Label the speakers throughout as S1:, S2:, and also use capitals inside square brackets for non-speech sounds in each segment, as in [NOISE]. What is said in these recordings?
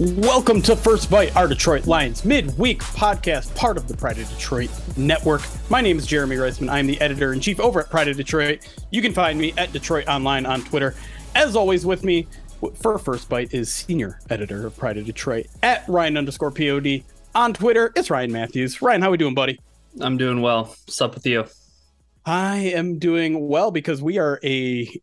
S1: Welcome to First Bite, our Detroit Lions midweek podcast, part of the Pride of Detroit network. My name is Jeremy Reisman. I'm the editor in chief over at Pride of Detroit. You can find me at DetroitOnLion on Twitter. As always, with me for First Bite is senior editor of Pride of Detroit at Ryan underscore POD on Twitter. It's Ryan Matthews. Ryan, how are we doing, buddy?
S2: I'm doing well. What's up with you?
S1: I am doing well because we are a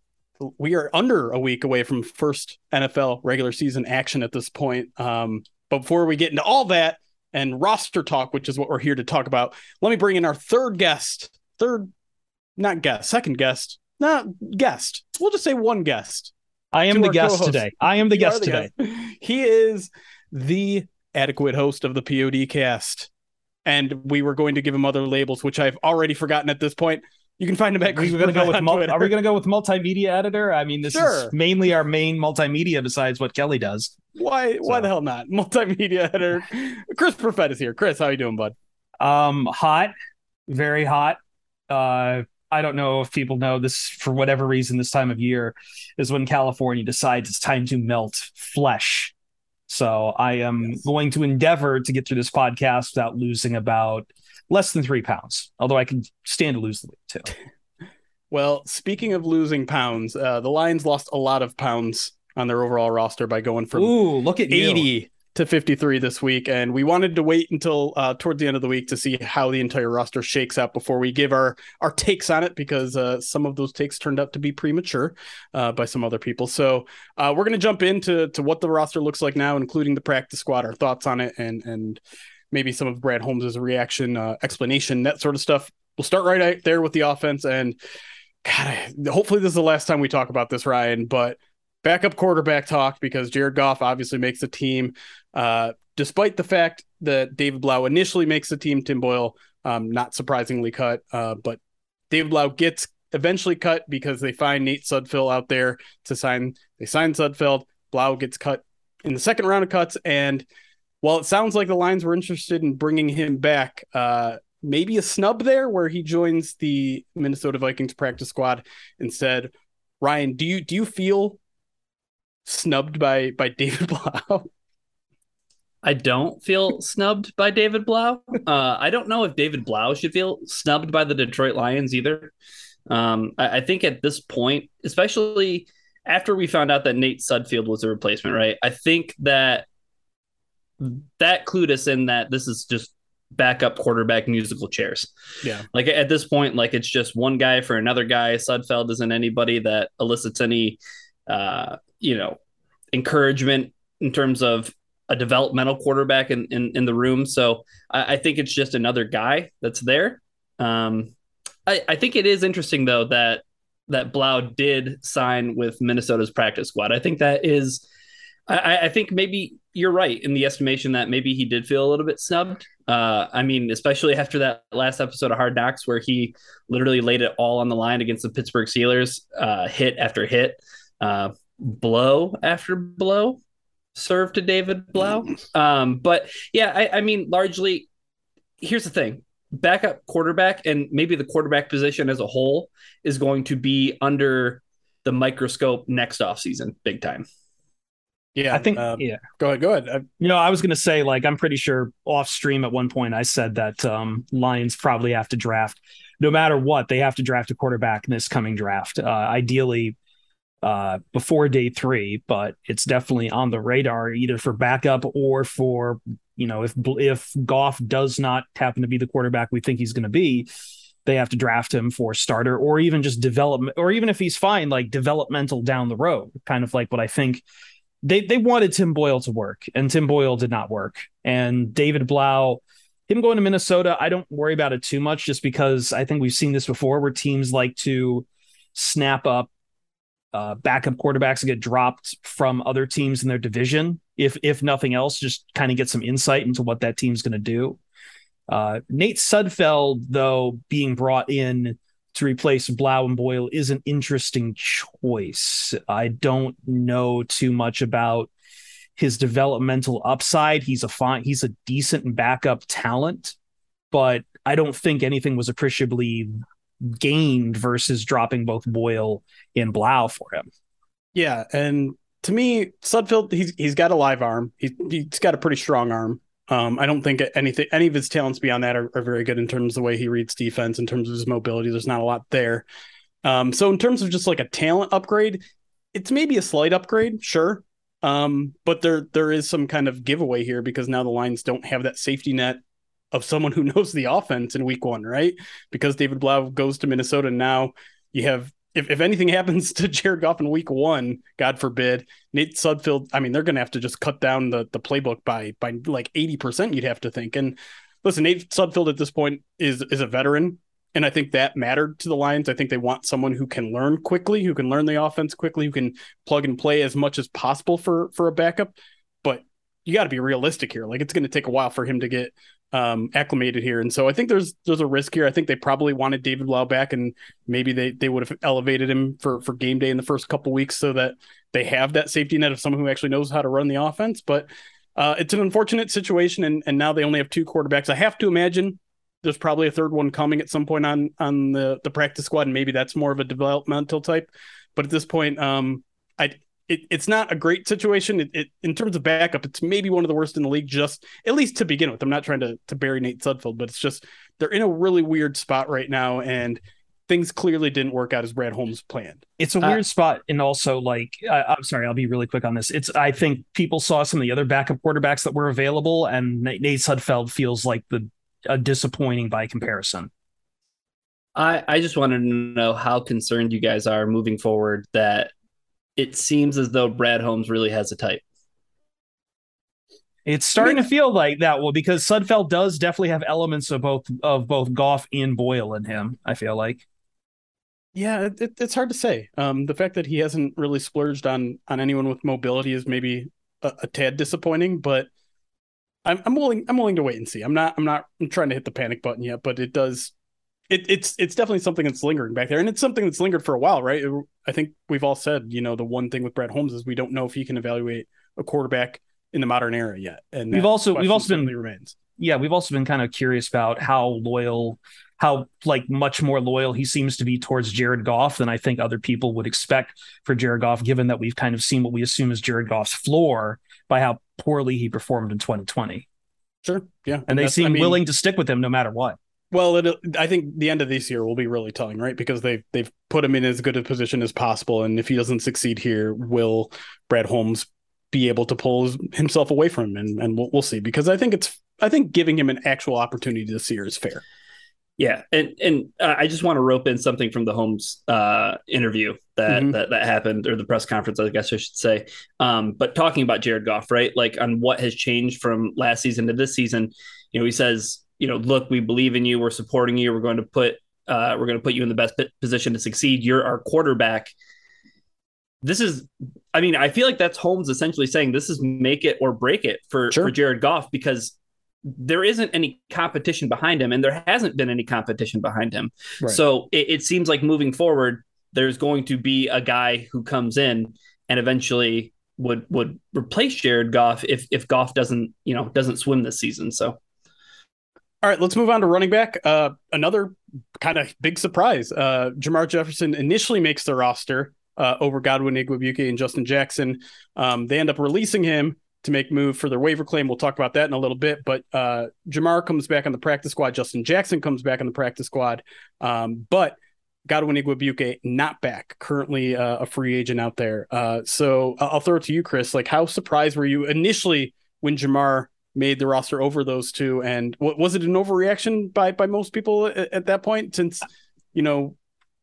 S1: we are under a week away from first NFL regular season action at this point. Um, but before we get into all that and roster talk, which is what we're here to talk about, let me bring in our third guest, third, not guest, second guest, not guest. We'll just say one guest.
S3: I am the guest co-host. today. I am the you guest the today. Guest. [LAUGHS]
S1: He is the adequate host of the POD cast. And we were going to give him other labels, which I've already forgotten at this point. You can find him at. Are we going to go
S3: with mul- Are we going to go with multimedia editor? I mean, this sure. is mainly our main multimedia besides what Kelly does.
S1: Why? So. Why the hell not? [LAUGHS] Multimedia editor. Chris Perfett is here. Chris, how you doing, bud?
S3: Um, hot, very hot. Uh, I don't know if people know this for whatever reason. This time of year is when California decides it's time to melt flesh. So I am yes. going to endeavor to get through this podcast without losing about less than three pounds. Although I can stand to lose the weight too. [LAUGHS]
S1: well, speaking of losing pounds, uh, the Lions lost a lot of pounds on their overall roster by going from
S3: Ooh, look at 80
S1: you. to 53 this week. And we wanted to wait until uh, towards the end of the week to see how the entire roster shakes out before we give our, our takes on it because uh, some of those takes turned out to be premature uh, by some other people. So uh, we're going to jump into to what the roster looks like now, including the practice squad, our thoughts on it, and and maybe some of Brad Holmes' reaction, uh, explanation, that sort of stuff. We'll start right out there with the offense. And God, hopefully this is the last time we talk about this, Ryan, but backup quarterback talk because Jared Goff obviously makes the team. Uh, despite the fact that David Blough initially makes the team, Tim Boyle, um, not surprisingly cut, uh, but David Blough gets eventually cut because they find Nate Sudfeld out there to sign. They sign Sudfeld. Blough gets cut in the second round of cuts, and well, it sounds like the Lions were interested in bringing him back. Uh, maybe a snub there where he joins the Minnesota Vikings practice squad instead. Ryan, do you do you feel snubbed by by [LAUGHS] David Blough?
S2: I don't feel snubbed by David Blough. Uh, I don't know if David Blough should feel snubbed by the Detroit Lions either. Um, I, I, think at this point, especially after we found out that Nate Sudfeld was a replacement, right? I think that that clued us in that this is just backup quarterback musical chairs.
S1: Yeah.
S2: Like at this point, like it's just one guy for another guy. Sudfeld isn't anybody that elicits any uh, you know, encouragement in terms of a developmental quarterback in, in, in the room. So I, I, think it's just another guy that's there. Um, I, I think it is interesting though that that Blough did sign with Minnesota's practice squad. I think that is I, I think maybe you're right in the estimation that maybe he did feel a little bit snubbed. Uh, I mean, especially after that last episode of Hard Knocks where he literally laid it all on the line against the Pittsburgh Steelers, uh, hit after hit, uh, blow after blow, served to David Blough. Um, but yeah, I, I mean, largely, here's the thing: backup quarterback and maybe the quarterback position as a whole is going to be under the microscope next offseason, big time.
S3: Yeah, I think. Um, yeah,
S1: go ahead. Go ahead. I,
S3: you know, I was going to say, like, I'm pretty sure off stream at one point I said that um, Lions probably have to draft, no matter what, they have to draft a quarterback in this coming draft. Uh, ideally, uh, before day three, but it's definitely on the radar either for backup or for you know if if Goff does not happen to be the quarterback we think he's going to be, they have to draft him for starter or even just development or even if he's fine like developmental down the road, kind of like what I think they they wanted Tim Boyle to work and Tim Boyle did not work and David Blough, him going to Minnesota, I don't worry about it too much just because I think we've seen this before where teams like to snap up uh, backup quarterbacks and get dropped from other teams in their division. If if nothing else, just kind of get some insight into what that team's going to do. Uh, Nate Sudfeld, though, being brought in to replace Blough and Boyle is an interesting choice. I don't know too much about his developmental upside. He's a fine, he's a decent backup talent, but I don't think anything was appreciably gained versus dropping both Boyle and Blough for him.
S1: Yeah, and to me, Sudfeld he's he's got a live arm. He, he's got a pretty strong arm. Um, I don't think anything any of his talents beyond that are, are, very good in terms of the way he reads defense, in terms of his mobility. There's not a lot there. Um, so in terms of just like a talent upgrade, it's maybe a slight upgrade, sure. Um, but there there is some kind of giveaway here because now the Lions don't have that safety net of someone who [LAUGHS] knows the offense in week one, right? Because David Blough goes to Minnesota now, you have if, if anything [LAUGHS] happens to Jared Goff in week one, God forbid, Nate Sudfeld, I mean, they're gonna have to just cut down the the playbook by by like 80%, you'd have to think. And listen, Nate Sudfeld at this point is is a veteran. And I think that mattered to the Lions. I think they want someone who can learn quickly, who can learn the offense quickly, who can plug and play as much as possible for for a backup. But you got to be realistic here. Like it's going to take a while for him to get um, acclimated here, and so I think there's there's a risk here. I think they probably wanted David Blough back, and maybe they they would have elevated him for for game day in the first couple weeks so that they have that safety net of someone who actually knows how to run the offense. But uh, it's an unfortunate situation, and and now they only have two quarterbacks. I have to imagine there's probably a third one coming at some point on on the the practice squad, and maybe that's more of a developmental type. But at this point, um, I it, it's not a great situation. It, it, in terms of backup, it's maybe one of the worst in the league, just at least to begin with. I'm not trying to to bury Nate Sudfeld, but it's just they're in a really weird spot right now, and things clearly didn't work out as Brad Holmes planned.
S3: It's a weird uh, spot, and also like I'm sorry, I'll be really quick on this. It's I think people saw some of the other backup quarterbacks that were available, and Nate, Nate Sudfeld feels like the a disappointing by comparison.
S2: I, I just wanted to know how concerned you guys are moving forward that it seems as though Brad Holmes really has a type.
S3: It's starting I mean, to feel like that well because Sudfeld does definitely have elements of both of both Goff and Boyle in him. I feel like.
S1: Yeah, it, it's hard to say. Um, the fact that he hasn't really splurged on on anyone with mobility is maybe a, a tad disappointing, but I'm, I'm willing I'm willing to wait and see. I'm not I'm not I'm trying to hit the panic button yet, but it does it, it's it's definitely something that's lingering back there, and it's something that's lingered for a while, right? I think we've all said, you know, the one thing with Brad Holmes is we don't know if he can evaluate a quarterback in the modern era yet, and
S3: we've also we've also been
S1: remains.
S3: Yeah, we've also been kind of curious about how loyal, how like much more loyal he seems to be towards Jared Goff than I think other people would expect for Jared Goff, given that we've kind of seen what we assume is Jared Goff's floor by how poorly he performed in 2020.
S1: Sure, yeah,
S3: and, and they seem I mean, willing to stick with him no matter what.
S1: Well, it, I think the end of this year will be really telling, right? Because they've they've put him in as good a position as possible, and if he doesn't succeed here, will Brad Holmes be able to pull himself away from him? And and we'll, we'll see. Because I think it's I think giving him an actual opportunity this year is fair.
S2: Yeah, and and uh, I just want to rope in something from the Holmes uh, interview that, mm-hmm. that that happened or the press conference, I guess I should say. Um, but talking about Jared Goff, right? Like on what has changed from last season to this season, you know, he says you know, look, we believe in you. We're supporting you. We're going to put uh, we're going to put you in the best position to succeed. You're our quarterback. This is, I mean, I feel like that's Holmes essentially saying this is make it or break it for sure. for Jared Goff because there isn't any competition behind him, and there hasn't been any competition behind him. Right. So it, it seems like moving forward, there's going to be a guy who comes in and eventually would would replace Jared Goff if if Goff doesn't you know doesn't swim this season. So
S1: all right, let's move on to running back. Uh, another kind of big surprise. Uh, Jermar Jefferson initially makes the roster uh, over Godwin Igwebuike and Justin Jackson. Um, they end up releasing him to make move for their waiver claim. We'll talk about that in a little bit. But uh, Jermar comes back on the practice squad. Justin Jackson comes back on the practice squad. Um, but Godwin Igwebuike not back, currently uh, a free agent out there. Uh, so I'll throw it to you, Chris. Like, how surprised were you initially when Ja'Marr made the roster over those two? And was it an overreaction by by most people at, at that point? Since you know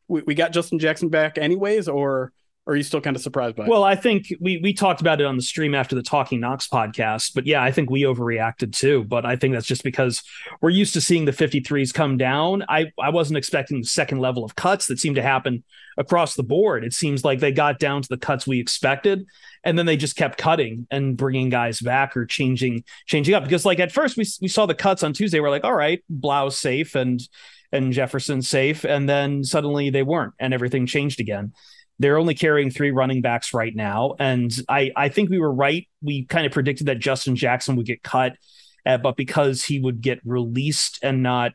S1: we, we got Justin Jackson back anyways, or or are you still kind of surprised by it?
S3: Well, I think we we talked about it on the stream after the Talking Knox podcast, but yeah, I think we overreacted too. But I think that's just because we're used to seeing the 53s come down. I I wasn't expecting the second level of cuts that seemed to happen across the board. It seems like they got down to the cuts we expected, and then they just kept cutting and bringing guys back or changing changing up. Because like at first we we saw the cuts on Tuesday, we're like, all right, Blough's safe and and Jefferson safe, and then suddenly they weren't, and everything changed again. They're only carrying three running backs right now. And I, I think we were right. We kind of predicted that Justin Jackson would get cut, uh, but because he would get released and not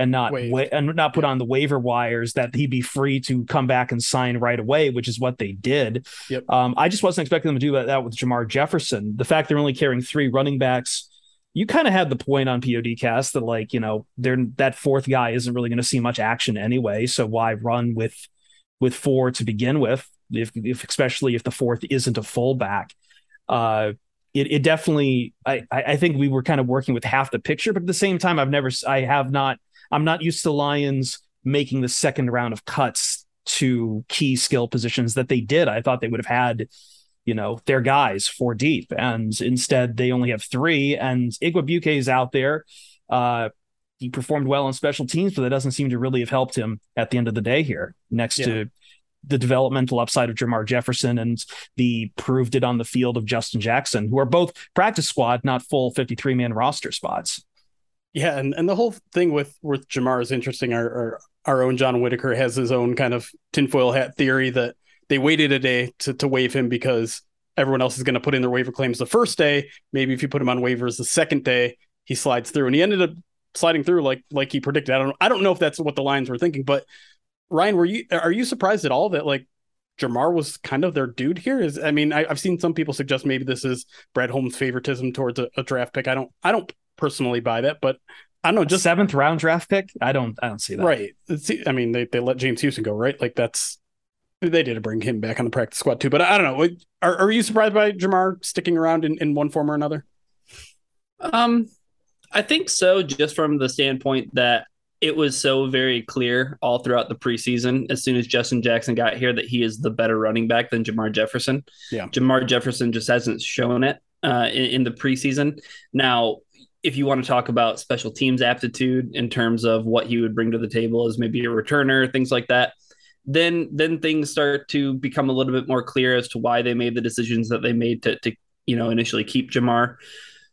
S3: and not wa- and not put on the waiver wires that he'd be free to come back and sign right away, which is what they did.
S1: Yep.
S3: Um, I just wasn't expecting them to do that with Jermar Jefferson. The fact they're only carrying three running backs, you kind of had the point on PODcast that like you know they're that fourth guy isn't really going to see much action anyway, so why run with with four to begin with, if, if especially if the fourth isn't a fullback. Uh, it, it definitely, I, I think we were kind of working with half the picture, but at the same time, I've never, I have not, I'm not used to Lions making the second round of cuts to key skill positions that they did. I thought they would have had, you know, their guys four deep, and instead they only have three. And Igwebuike is out there. Uh, he performed well on special teams, but that doesn't seem to really have helped him at the end of the day here. Next yeah. to the developmental upside of Jamar Jefferson and the proved it on the field of Justin Jackson, who are both practice squad, not full 53 man roster spots.
S1: Yeah, and, and the whole thing with with Jamar is interesting. Our, our our own John Whitaker has his own kind of tinfoil hat theory that they waited a day to to waive him because everyone else is going to put in their waiver claims the first day. Maybe if you put him on waivers the second day, he slides through, and he ended up sliding through like like he predicted. I don't I don't know if that's what the Lions were thinking, but Ryan, were you are you surprised at all that like Jamar was kind of their dude here? Is I mean I, have seen some people suggest maybe this is Brad Holmes' favoritism towards a, a, draft pick. I don't I don't personally buy that, but I don't know just
S3: a seventh round draft pick. I don't I don't see that.
S1: Right. It's, I mean they they let James Houston go right. Like that's they did bring him back on the practice squad too. But I, I don't know. Are, are you surprised by Jamar sticking around in, in one form or another?
S2: Um, I think so, just from the standpoint that it was so very clear all throughout the preseason, as soon as Justin Jackson got here, that he is the better running back than Jamar Jefferson.
S1: Yeah.
S2: Jermar Jefferson just hasn't shown it uh, in, in the preseason. Now, if you want to talk about special teams aptitude in terms of what he would bring to the table as maybe a returner, things like that, then then things start to become a little bit more clear as to why they made the decisions that they made to to you know initially keep Jamar.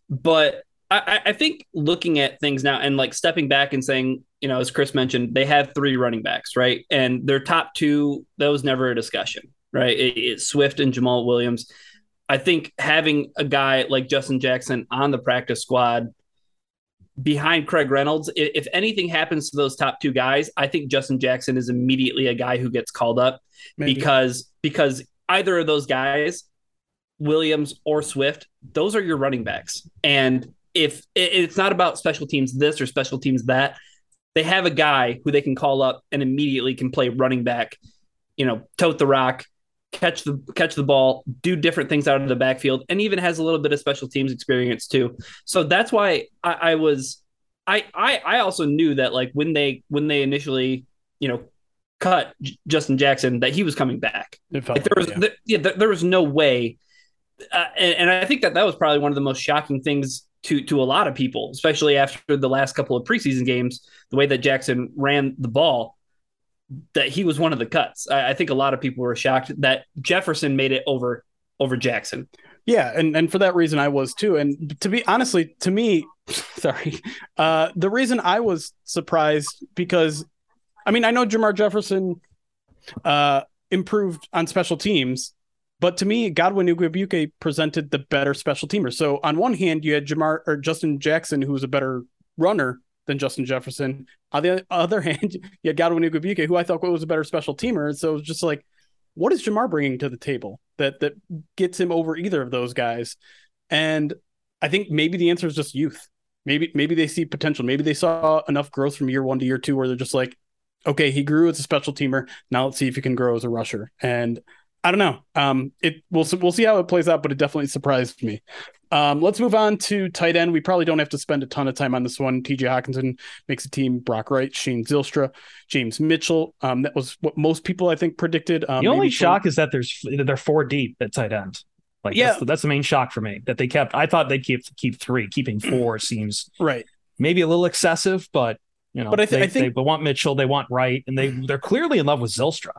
S2: But I, I think looking at things now and like stepping back and saying, you know, as Chris mentioned, they have three running backs, right? And their top two, that was never a discussion, right? It, it's Swift and Jamaal Williams. I think having a guy like Justin Jackson on the practice squad behind Craig Reynolds, if anything happens to those top two guys, I think Justin Jackson is immediately a guy who gets called up Maybe. because because either of those guys, Williams or Swift, those are your running backs. And if it's not about special teams this or special teams that, they have a guy who they can call up and immediately can play running back, you know, tote the rock, catch the catch the ball, do different things out of the backfield, and even has a little bit of special teams experience too. So that's why I, I was I, I I also knew that like when they when they initially you know cut J- Justin Jackson that he was coming back. Like there was yeah. yeah there, there, was no way, uh, and, and I think that that was probably one of the most shocking things to to a lot of people, especially after the last couple of preseason games, the way that Jackson ran the ball, that he was one of the cuts. I, I think a lot of people were shocked that Jefferson made it over over Jackson.
S1: Yeah, and and for that reason I was too. And to be honestly, to me, [LAUGHS] sorry, uh, the reason I was surprised because, I mean, I know Jermar Jefferson uh, improved on special teams, but to me, Godwin Igwebuike presented the better special teamer. So on one hand, you had Ja'Marr or Justin Jackson, who was a better runner than Justin Jefferson. On the [LAUGHS] other hand, you had Godwin Igwebuike, who I thought was a better special teamer. So it was just like, what is Jamar bringing to the table that that gets him over either of those guys? And I think maybe the answer is just youth. Maybe maybe they see potential. Maybe they saw enough growth from year one to year two where they're just like, okay, he grew as a special teamer. Now let's see if he can grow as a rusher. And I don't know. Um, it we'll we'll see how it plays out, but it definitely surprised me. Um, let's move on to tight end. We probably don't have to spend a ton of time on this one. TJ Hockenson makes a team. Brock Wright, Shane Zylstra, James Mitchell. Um, that was what most people I think predicted. Um,
S3: the only shock is that there's they're four deep at tight end. Like yeah, that's the, that's the main shock for me that they kept. I thought they'd keep keep three. Keeping [CLEARS THROAT] four seems
S1: right.
S3: Maybe a little excessive, but you know,
S1: but I, th-
S3: they,
S1: I think
S3: they want Mitchell, they want Wright, and they they're clearly in love with Zylstra.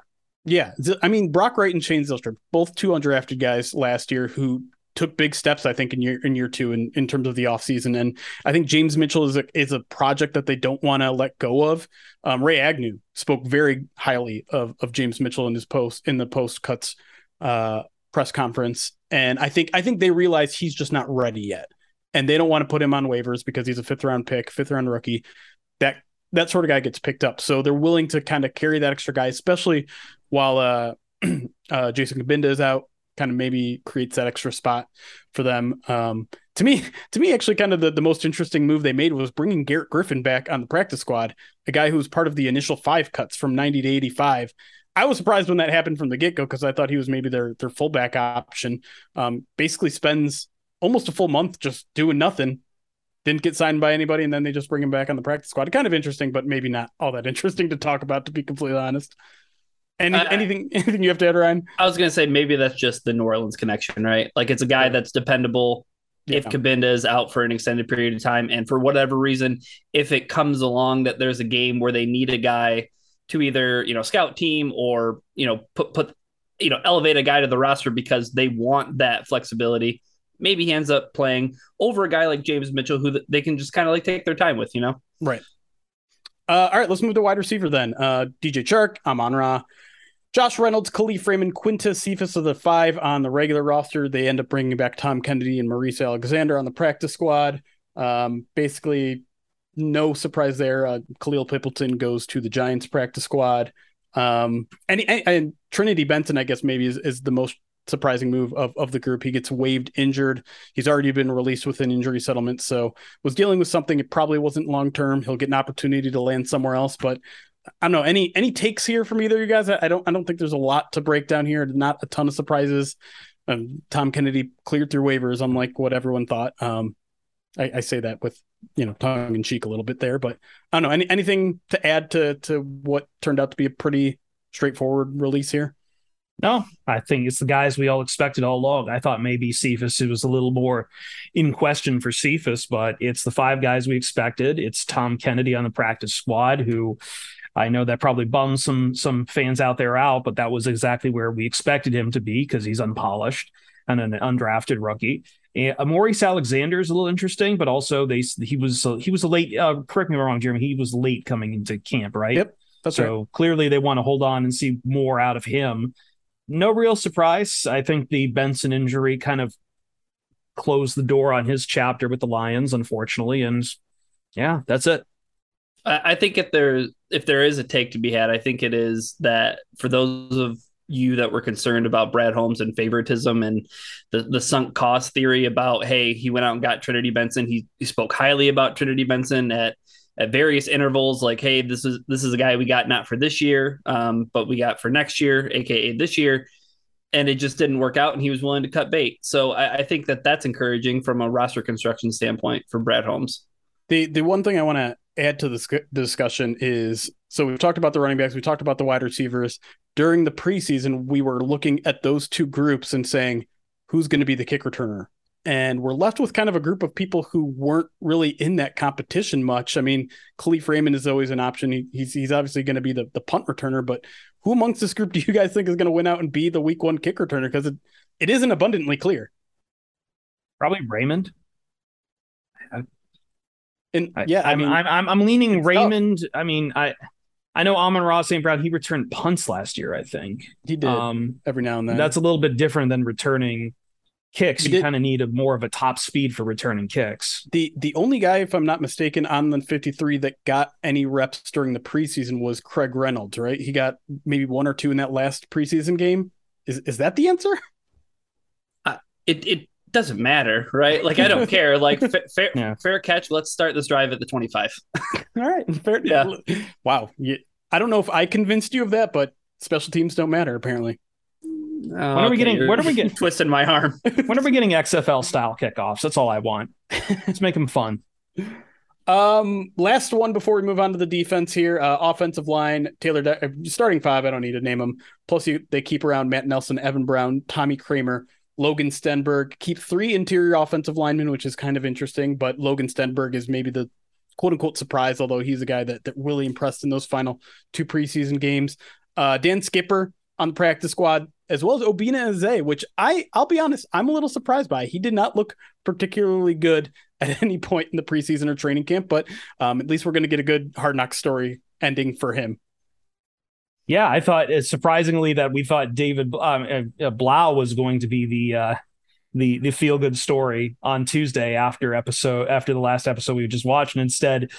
S1: Yeah, I mean Brock Wright and Shane Zylstra, both two undrafted guys last year who took big steps, I think, in year in year two in, in terms of the offseason. And I think James Mitchell is a is a project that they don't want to let go of. Um, Ray Agnew spoke very highly of of James Mitchell in his post in the post cuts uh, press conference, and I think I think they realize he's just not ready yet, and they don't want to put him on waivers because he's a fifth round pick, fifth round rookie. That that sort of guy gets picked up, so they're willing to kind of carry that extra guy, especially while uh, [CLEARS THROAT] uh, Jason Cabinda is out, kind of maybe creates that extra spot for them. Um, to me, [LAUGHS] to me, actually, kind of the, the most interesting move they made was bringing Garrett Griffin back on the practice squad, a guy who was part of the initial five cuts from 90 to 85. I was surprised when that happened from the get go because I thought he was maybe their their fullback option. Um, basically spends almost a full month just doing nothing. Didn't get signed by anybody, and then they just bring him back on the practice squad. Kind of interesting, but maybe not all that [LAUGHS] interesting to talk about, to be completely honest. Any, uh, anything [LAUGHS] anything you have to add, Ryan?
S2: I was gonna say maybe that's just the New Orleans connection, right? Like it's a guy that's dependable. Yeah. If Cabinda is out for an extended period of time, and for whatever reason, if it comes along that there's a game where they need a guy to either you know scout team or you know put put you know elevate a guy to the roster because they want that flexibility, maybe he ends up playing over a guy like James Mitchell who they can just kind of like take their time with, you know?
S1: Right. Uh, all right, let's move to wide receiver then. Uh, DJ Chark, Amon Ra, Josh Reynolds, Kalif Raymond, Quintez Cephus of the five on the regular roster. They end up bringing back Tom Kennedy and Maurice Alexander on the practice squad. Um, basically, no surprise there. Uh, Kalil Pimpleton goes to the Giants practice squad. Um, and, and, and, Trinity Benson, I guess, maybe is, is the most surprising move of, of the group. He gets waived injured. He's already been released with an injury settlement. So was dealing with something. It probably wasn't long term. He'll get an opportunity to land somewhere else, but I don't know any any takes here from either of you guys. I, I don't I don't think there's a lot to break down here. Not a ton of surprises. Um, Tom Kennedy cleared through waivers, unlike what everyone thought. Um, I, I, say that with you know tongue in cheek a little bit there, but I don't know any, anything to add to to what turned out to be a pretty straightforward release here.
S3: No, I think it's the guys we all expected all along. I thought maybe Cephus it was a little more in question for Cephus, but it's the five guys we expected. It's Tom Kennedy on the practice squad who I know that probably bums some some fans out there out, but that was exactly where we expected him to be because he's unpolished and an undrafted rookie. And uh, Maurice Alexander is a little interesting, but also they he was he was a late. Uh, correct me if I'm wrong, Jeremy. He was late coming into camp, right?
S1: Yep. That's
S3: so
S1: right.
S3: clearly they want to hold on and see more out of him. No real surprise. I think the Benson injury kind of closed the door on his chapter with the Lions, unfortunately, and yeah, that's it.
S2: I think if there if there is a take to be had, I think it is that for those of you that were concerned about Brad Holmes and favoritism and the the sunk cost theory about hey he went out and got Trinity Benson he, he spoke highly about Trinity Benson at at various intervals like hey this is this is a guy we got not for this year um, but we got for next year aka this year and it just didn't work out and he was willing to cut bait so I, I think that that's encouraging from a roster construction standpoint for Brad Holmes.
S1: The the one thing I want to add to this discussion is so we've talked about the running backs, we talked about the wide receivers. During the preseason, we were looking at those two groups and saying, who's going to be the kick returner? And we're left with kind of a group of people who weren't really in that competition much. I mean, Kalif Raymond is always an option. He, he's he's obviously going to be the, the punt returner, but who amongst this group do you guys think is going to win out and be the week one kick returner? Because it, it isn't abundantly clear.
S3: Probably Raymond.
S1: And yeah, I,
S3: I mean, I'm, I'm, I'm leaning Raymond. Tough. I mean, I I know Amon-Ra St. Brown, he returned punts last year, I think.
S1: He did um, every now and then.
S3: That's a little bit different than returning kicks. He you kind of need a more of a top speed for returning kicks.
S1: The the only guy, if I'm not mistaken, on the 53 that got any reps during the preseason was Craig Reynolds, right? He got maybe one or two in that last preseason game. Is is that the answer?
S2: Uh, it it doesn't matter, right? Like I don't [LAUGHS] care. Like fa- fair, yeah. fair catch. Let's start this drive at the 25. [LAUGHS]
S1: All right, fair. Yeah. Wow. You, I don't know if I convinced you of that, but special teams don't matter apparently.
S2: Oh,
S3: When are we getting- [LAUGHS] Where are we getting-
S2: twisting my arm?
S3: When are we getting XFL style kickoffs? That's all I want. Let's make them fun.
S1: Um, last one before we move on to the defense here. Uh, offensive line, Taylor, De- uh, starting five. I don't need to name them. Plus, you they keep around Matt Nelson, Evan Brown, Tommy Kraemer, Logan Stenberg. Keep three interior offensive linemen, which is kind of interesting. But Logan Stenberg is maybe the quote unquote surprise, although he's a guy that that really impressed in those final two preseason games. Uh, Dan Skipper on the practice squad, as well as Obinna Eze, which I I'll be honest, I'm a little surprised by. He did not look particularly good [LAUGHS] at any point in the preseason or training camp, but um, at least we're going to get a good hard knock story ending for him.
S3: Yeah, I thought uh, surprisingly that we thought David um, uh, uh, Blough was going to be the uh, the the feel good story on Tuesday after episode after the last episode we just watched, and instead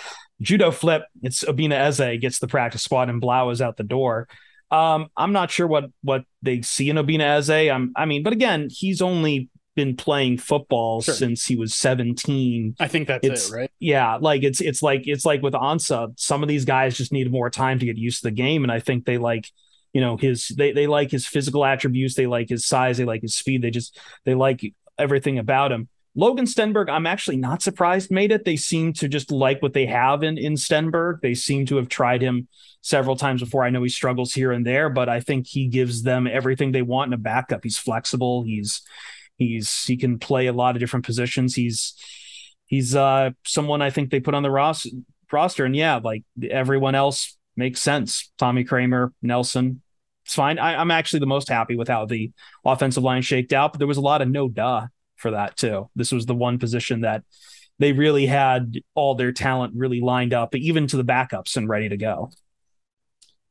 S3: judo flip. It's Obinna Eze gets the practice squad and Blough is out the door. Um, I'm not sure what what they see in Obinna Eze. I'm I mean, but again, he's only been playing football
S1: Sure.
S3: since he was 17
S1: I think that's
S3: It's-
S1: it, right?
S3: yeah like it's it's like it's like with Ansah some of these guys just need more time to get used to the game and I think they like you know his they they like his physical attributes they like his size they like his speed they just they like everything about him. Logan Stenberg I'm actually not surprised made it. They seem to just like what they have in in Stenberg. They seem to have tried him several times before. I know he struggles here and there but I think he gives them everything they want in a backup. He's flexible. He's he's he can play a lot of different positions he's he's uh someone I think they put on the ros- roster, and yeah, like everyone else makes sense. Tommy Kraemer, Nelson, it's fine. I, I'm actually the most happy with how the offensive line shaked out, but there was a lot of no duh for that too. This was the one position that they really had all their talent really lined up, even to the backups and ready to go.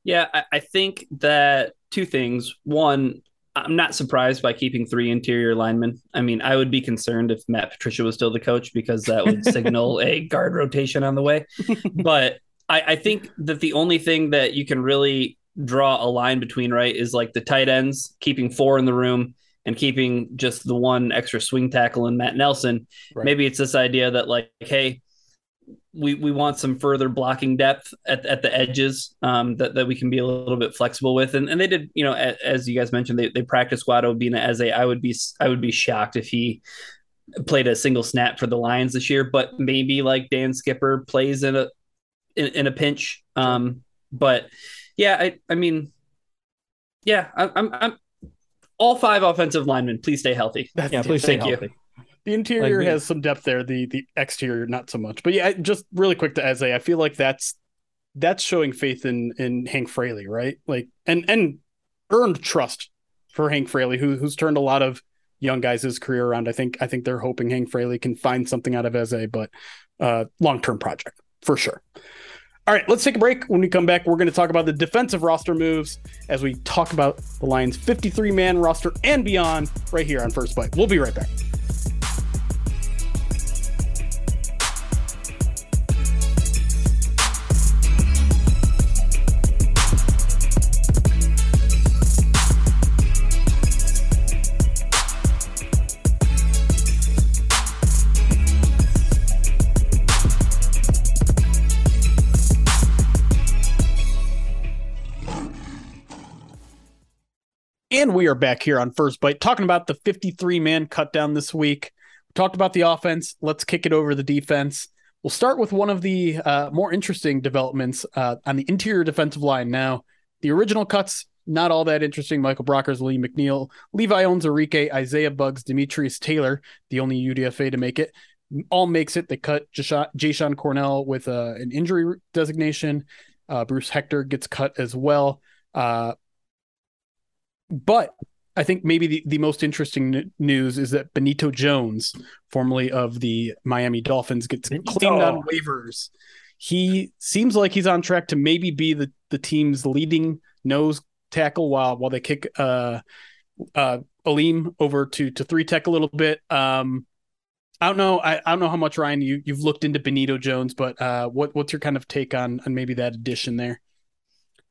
S2: Yeah, I, I think that two things. One, I'm not surprised by keeping three interior linemen. I mean, I would be concerned if Matt Patricia was still the coach because that would signal [LAUGHS] a guard rotation on the way. But I, I think that the only thing that you can really draw a line between, right, is like the tight ends, keeping four in the room and keeping just the one extra swing tackle in Matt Nelson.
S1: Right.
S2: Maybe it's this idea that, like, hey, we we want some further blocking depth at, at the edges um, that, that we can be a little bit flexible with. And, and they did you know as, as you guys mentioned they, they practiced Guado Bina as a I would be I would be shocked if he played a single snap for the Lions this year but maybe like Dan Skipper plays in a in, in a pinch. Um, but yeah I I mean yeah I, I'm I'm all five offensive linemen please stay healthy.
S1: That's,
S3: Yeah, please stay
S2: Thank you.
S1: The interior
S3: Like,
S1: has some depth there. The the exterior not so much. But yeah, just really quick to Eze, I feel like that's that's showing faith in in Hank Fraley, right? Like and and earned trust for Hank Fraley, who who's turned a lot of young guys' career around. I think I think they're hoping Hank Fraley can find something out of Eze, but uh long term project for sure. All right, let's take a break. When we come back, we're going to talk about the defensive roster moves as we talk about the Lions' 53 man roster and beyond right here on First Bite. We'll be right back. And we are back here on First Bite talking about the 53 man cut down this week. We talked about the offense. Let's kick it over the defense. We'll start with one of the uh, more interesting developments uh, on the interior defensive line. Now, the original cuts, not all that interesting. Michael Brockers, Lee McNeill, Levi Onwuzurike, Isaiah Buggs, Demetrius Taylor, the only UDFA to make it, all makes it. They cut Jashon Cornell with uh, an injury designation. Uh, Bruce Hector gets cut as well. But I think maybe the, the most interesting news is that Benito Jones, formerly of the Miami Dolphins, gets
S3: Benito.
S1: claimed on waivers. He seems like he's on track to maybe be the, the team's leading nose tackle while while they kick uh uh Alim over to to three tech a little bit. Um I don't know. I, I don't know how much Ryan you you've looked into Benito Jones, but uh, what what's your kind of take on on maybe that addition there?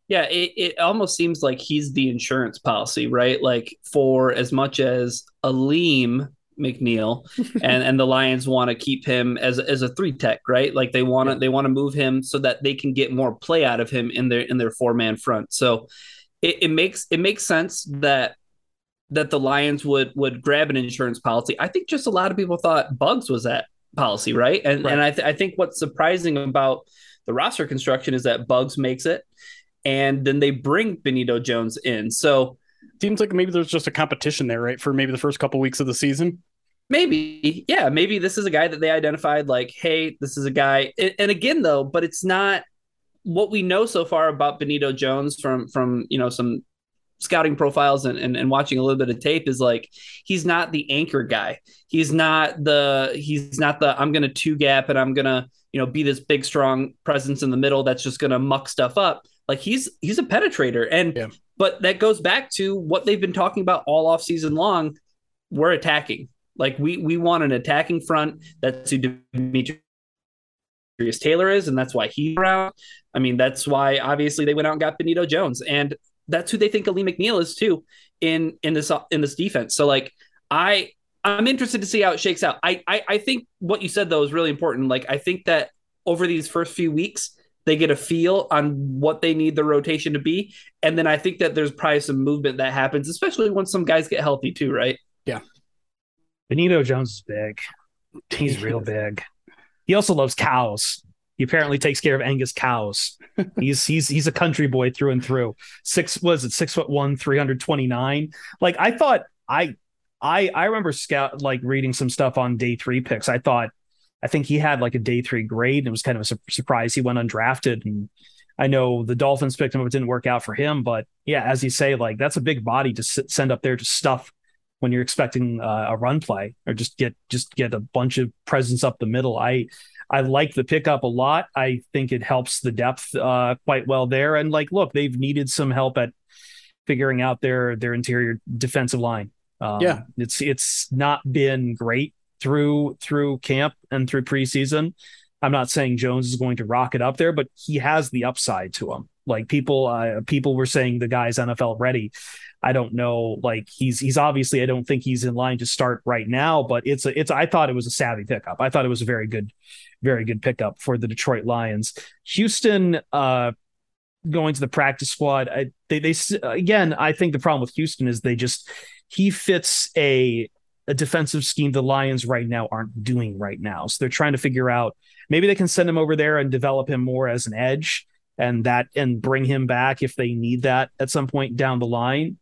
S2: Yeah, it, it almost seems like he's the insurance policy, right? Like for as much as Alim McNeill, [LAUGHS] and and the Lions want to keep him as as a three tech, right? Like they want to yeah. they want to move him so that they can get more play out of him in their in their four man front. So it, it makes it makes sense that that the Lions would would grab an insurance policy. I think just a lot of people thought Buggs was that policy, right? And right. and I th- I think what's surprising about the roster construction is that Buggs makes it, and then they bring Benito Jones in. So
S1: seems like maybe there's just a competition there, right? For maybe the first couple weeks of the season.
S2: Maybe, yeah, maybe this is a guy that they identified like, hey, this is a guy. And again, though, but it's not what we know so far about Benito Jones from from you know some scouting profiles and, and, and watching a little bit of tape is like he's not the anchor guy. He's not the he's not the I'm gonna two gap and I'm gonna you know be this big strong presence in the middle that's just gonna muck stuff up. Like he's he's a penetrator and yeah. but that goes back to what they've been talking about all off season long. We're attacking. Like we we want an attacking front. That's who Demetrius Taylor is, and that's why he's around. I mean, that's why obviously they went out and got Benito Jones. And that's who they think Alim McNeill is too in in this in this defense. So like I I'm interested to see how it shakes out. I, I I think what you said though is really important. Like I think that over these first few weeks they get a feel on what they need the rotation to be, and then I think that there's probably some movement that happens, especially once some guys get healthy too, right?
S1: Yeah.
S3: Benito Jones is big. He's real big. He also loves cows. He apparently takes care of Angus cows. [LAUGHS] he's he's he's a country boy through and through. Six was it six foot one, three hundred twenty nine. Like I thought, I I I remember scout like reading some stuff on day three picks. I thought, I think he had like a day three grade, and it was kind of a su- surprise he went undrafted. And I know the Dolphins picked him up; it didn't work out for him. But yeah, as you say, like that's a big body to s- send up there to stuff when you're expecting uh, a run play or just get just get a bunch of presence up the middle. I I like the pickup a lot. I think it helps the depth uh, quite well there. And like, look, they've needed some help at figuring out their their interior defensive line. Um, yeah, it's it's not been great through through camp and through preseason. I'm not saying Jones is going to rock it up there, but he has the upside to him. Like people, uh, people were saying the guy's NFL ready. I don't know. Like he's he's obviously I don't think he's in line to start right now, but it's a it's I thought it was a savvy pickup. I thought it was a very good, very good pickup for the Detroit Lions. Houston uh going to the practice squad. I, they they again I think the problem with Houston is they just he fits a a defensive scheme the Lions right now aren't doing right now. So they're trying to figure out maybe they can send him over there and develop him more as an edge and that and bring him back if they need that at some point down the line.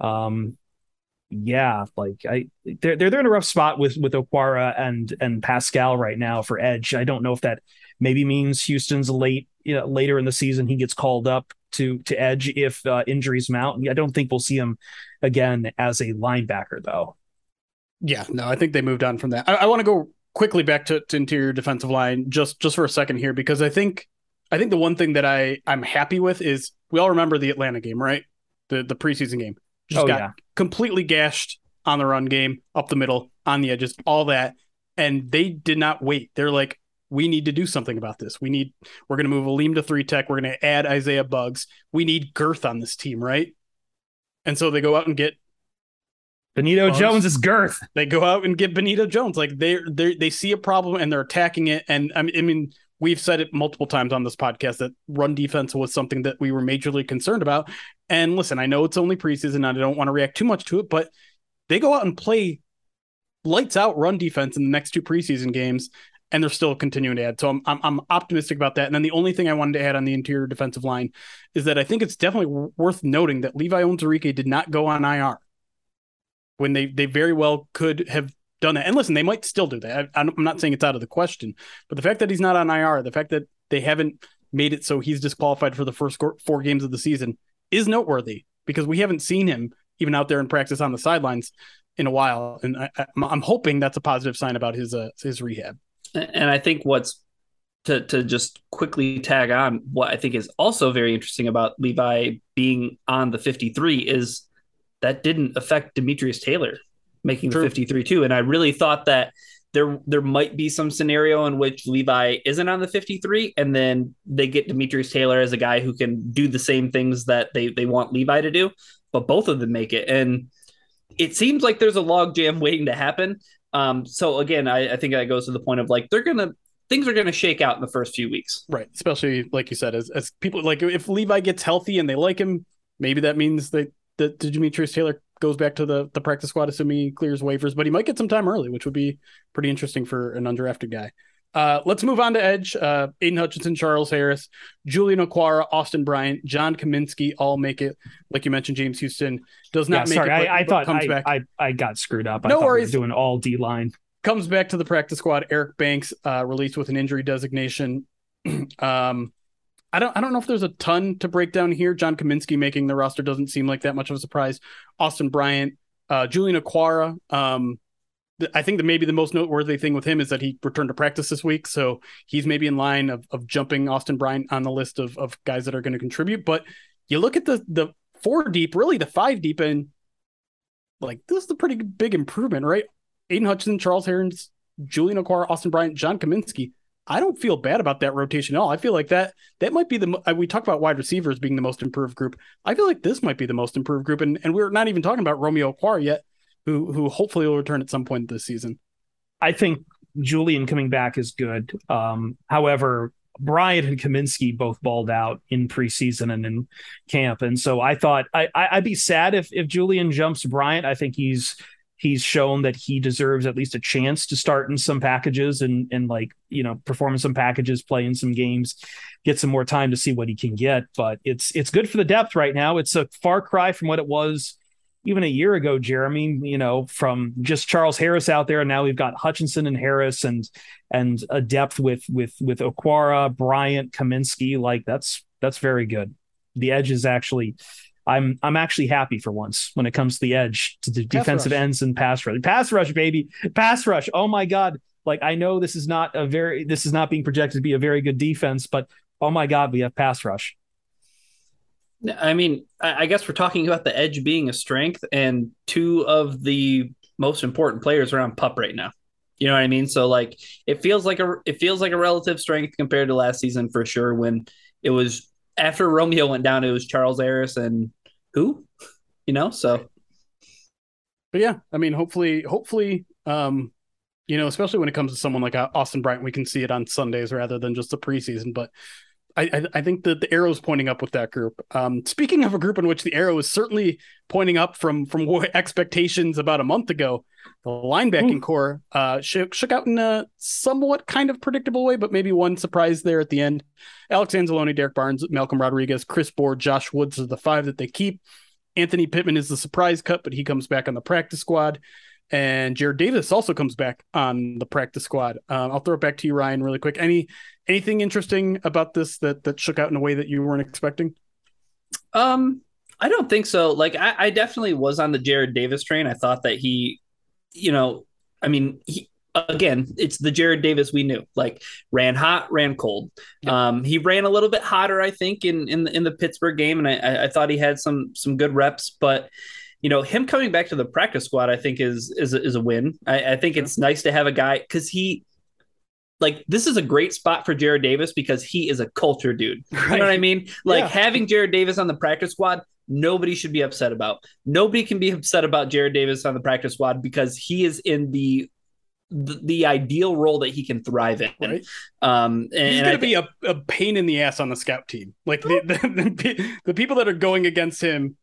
S3: Um, yeah, like I they're they're they're in a rough spot with with Okwara and and Paschal right now for edge. I don't know if that maybe means Houston's late you know, later in the season he gets called up to to edge if uh, injuries mount. I don't think we'll see him again as a linebacker though.
S1: Yeah, no, I think they moved on from that. I, I want to go quickly back to, to interior defensive line just just for a second here because I think I think the one thing that I I'm happy with is we all remember the Atlanta game, right? The the preseason game just oh, got yeah. completely gashed on the run game, up the middle, on the edges, all that. And they did not wait. They're like, we need to do something about this. We need, we're going to move Alim to three tech. We're going to add Isaiah Buggs. We need girth on this team, right? And so they go out and get
S3: Benito. Jones is girth.
S1: They go out and get Benito Jones. Like they they they see a problem and they're attacking it. And I mean, I mean, we've said it multiple times on this podcast that run defense was something that we were majorly concerned about. And listen, I know it's only preseason and I don't want to react too much to it, but they go out and play lights out run defense in the next two preseason games and they're still continuing to add. So I'm, I'm, I'm optimistic about that. And then the only thing I wanted to add on the interior defensive line is that I think it's definitely worth noting that Levi Onwuzurike did not go on IR when they they very well could have done that. And listen, they might still do that. I, am not saying it's out of the question, but the fact that he's not on IR, the fact that they haven't made it so he's disqualified for the first four games of the season is noteworthy because we haven't seen him even out there in practice on the sidelines in a while, and I, am hoping that's a positive sign about his uh, his rehab.
S2: And I think what's to to just quickly tag on what I think is also very interesting about Levi being on the 53 is that didn't affect Demetrius Taylor making True. the 53 too. And I really thought that there there might be some scenario in which Levi isn't on the 53 and then they get Demetrius Taylor as a guy who can do the same things that they they want Levi to do, but both of them make it. And it seems like there's a logjam waiting to happen. Um, so again, I, I think that goes to the point of like they're gonna things are gonna shake out in the first few weeks.
S1: Right. Especially like you said, as as people like if Levi gets healthy and they like him, maybe that means that that Demetrius Taylor goes back to the the practice squad, assuming he clears waivers, but he might get some time early, which would be pretty interesting for an undrafted guy. Uh, let's move on to Edge. Uh, Aidan Hutchinson, Charles Harris, Julian Okwara, Austin Bryant, John Cominsky all make it. Like you mentioned, James Houston does not
S3: yeah,
S1: make
S3: sorry,
S1: it.
S3: I, I thought I, back. I, I got screwed up.
S1: No
S3: I
S1: worries.
S3: We doing all D line.
S1: Comes back to the practice squad. Eric Banks uh, released with an injury designation. [CLEARS THROAT] um, I don't I don't know if there's a ton to break down here. John Cominsky making the roster doesn't seem like that much of a surprise. Austin Bryant, uh, Julian Okwara. Um, I think that maybe the most noteworthy thing with him is that he returned to practice this week. So he's maybe in line of, of jumping Austin Bryant on the list of, of guys that are going to contribute. But you look at the the four deep, really the five deep, and like this is a pretty big improvement, right? Aidan Hutchinson, Charles Harris, Julian Okwara, Austin Bryant, John Cominsky. I don't feel bad about that rotation at all. I feel like that that might be the we talk about wide receivers being the most improved group. I feel like this might be the most improved group, and and we're not even talking about Romeo Okwara yet who who hopefully will return at some point this season.
S3: I think Julian coming back is good. Um, however, Bryant and Cominsky both balled out in preseason and in camp, and so I thought I, I would be sad if if Julian jumps Bryant. I think he's he's shown that he deserves at least a chance to start in some packages and and like you know perform in some packages, play in some games, get some more time to see what he can get. But it's it's good for the depth right now. It's a far cry from what it was even a year ago, Jeremy, you know, from just Charles Harris out there, and now we've got Hutchinson and Harris and and a depth with with with Okwara, Bryant, Cominsky. Like that's that's very good. The edge is actually I'm I'm actually happy for once when it comes to the edge to the pass defensive rush. ends and pass rush. Pass rush, baby. Pass rush. Oh my God. Like I know this is not a very this is not being projected to be a very good defense, but oh my God, we have pass rush.
S2: I mean, I guess we're talking about the edge being a strength, and two of the most important players are on pup right now. You know what I mean? So like, it feels like a it feels like a relative strength compared to last season for sure. When it was after Romeo went down, it was Charles Harris and who, you know. So,
S1: but yeah, I mean, hopefully, hopefully, um, you know, especially when it comes to someone like uh, Austin Bryant, we can see it on Sundays rather than just the preseason. But I, I think that the arrow is pointing up with that group. Um, speaking of a group in which the arrow is certainly pointing up from from [LAUGHS] expectations about a month ago, the linebacking Ooh. core uh, shook, shook out in a somewhat kind of predictable way, but maybe one surprise there at the end. Alex Anzalone, Derrick Barnes, Malcolm Rodriguez, Chris Board, Josh Woods are the five that they keep. Anthony Pittman is the surprise cut, but he comes back on the practice squad. And Jarrad Davis also comes back on the practice squad. Um, I'll throw it back to you, Ryan, really quick. Any anything interesting about this that that shook out in a way that you weren't expecting?
S2: Um, I don't think so. Like, I, I definitely was on the Jarrad Davis train. I thought that he, you know, I mean, he, again, it's the Jarrad Davis we knew. Like ran hot, ran cold. Yeah. Um, he ran a little bit hotter, I think, in in the, in the Pittsburgh game, and I, I thought he had some some good reps. But you know, him coming back to the practice squad, I think is is a, is a win. I, I think it's nice to have a guy because he, like, this is a great spot for Jarrad Davis because he is a culture dude. Right. You know what I mean? Like yeah. having Jarrad Davis on the practice squad, nobody should be upset about. Nobody can be upset about Jarrad Davis on the practice squad because he is in the the, the, ideal role that he can thrive in. Right. Um, and,
S1: He's going to be a, a, pain in the ass on the scout team. Like the, the, [LAUGHS] the, the, people that are going against him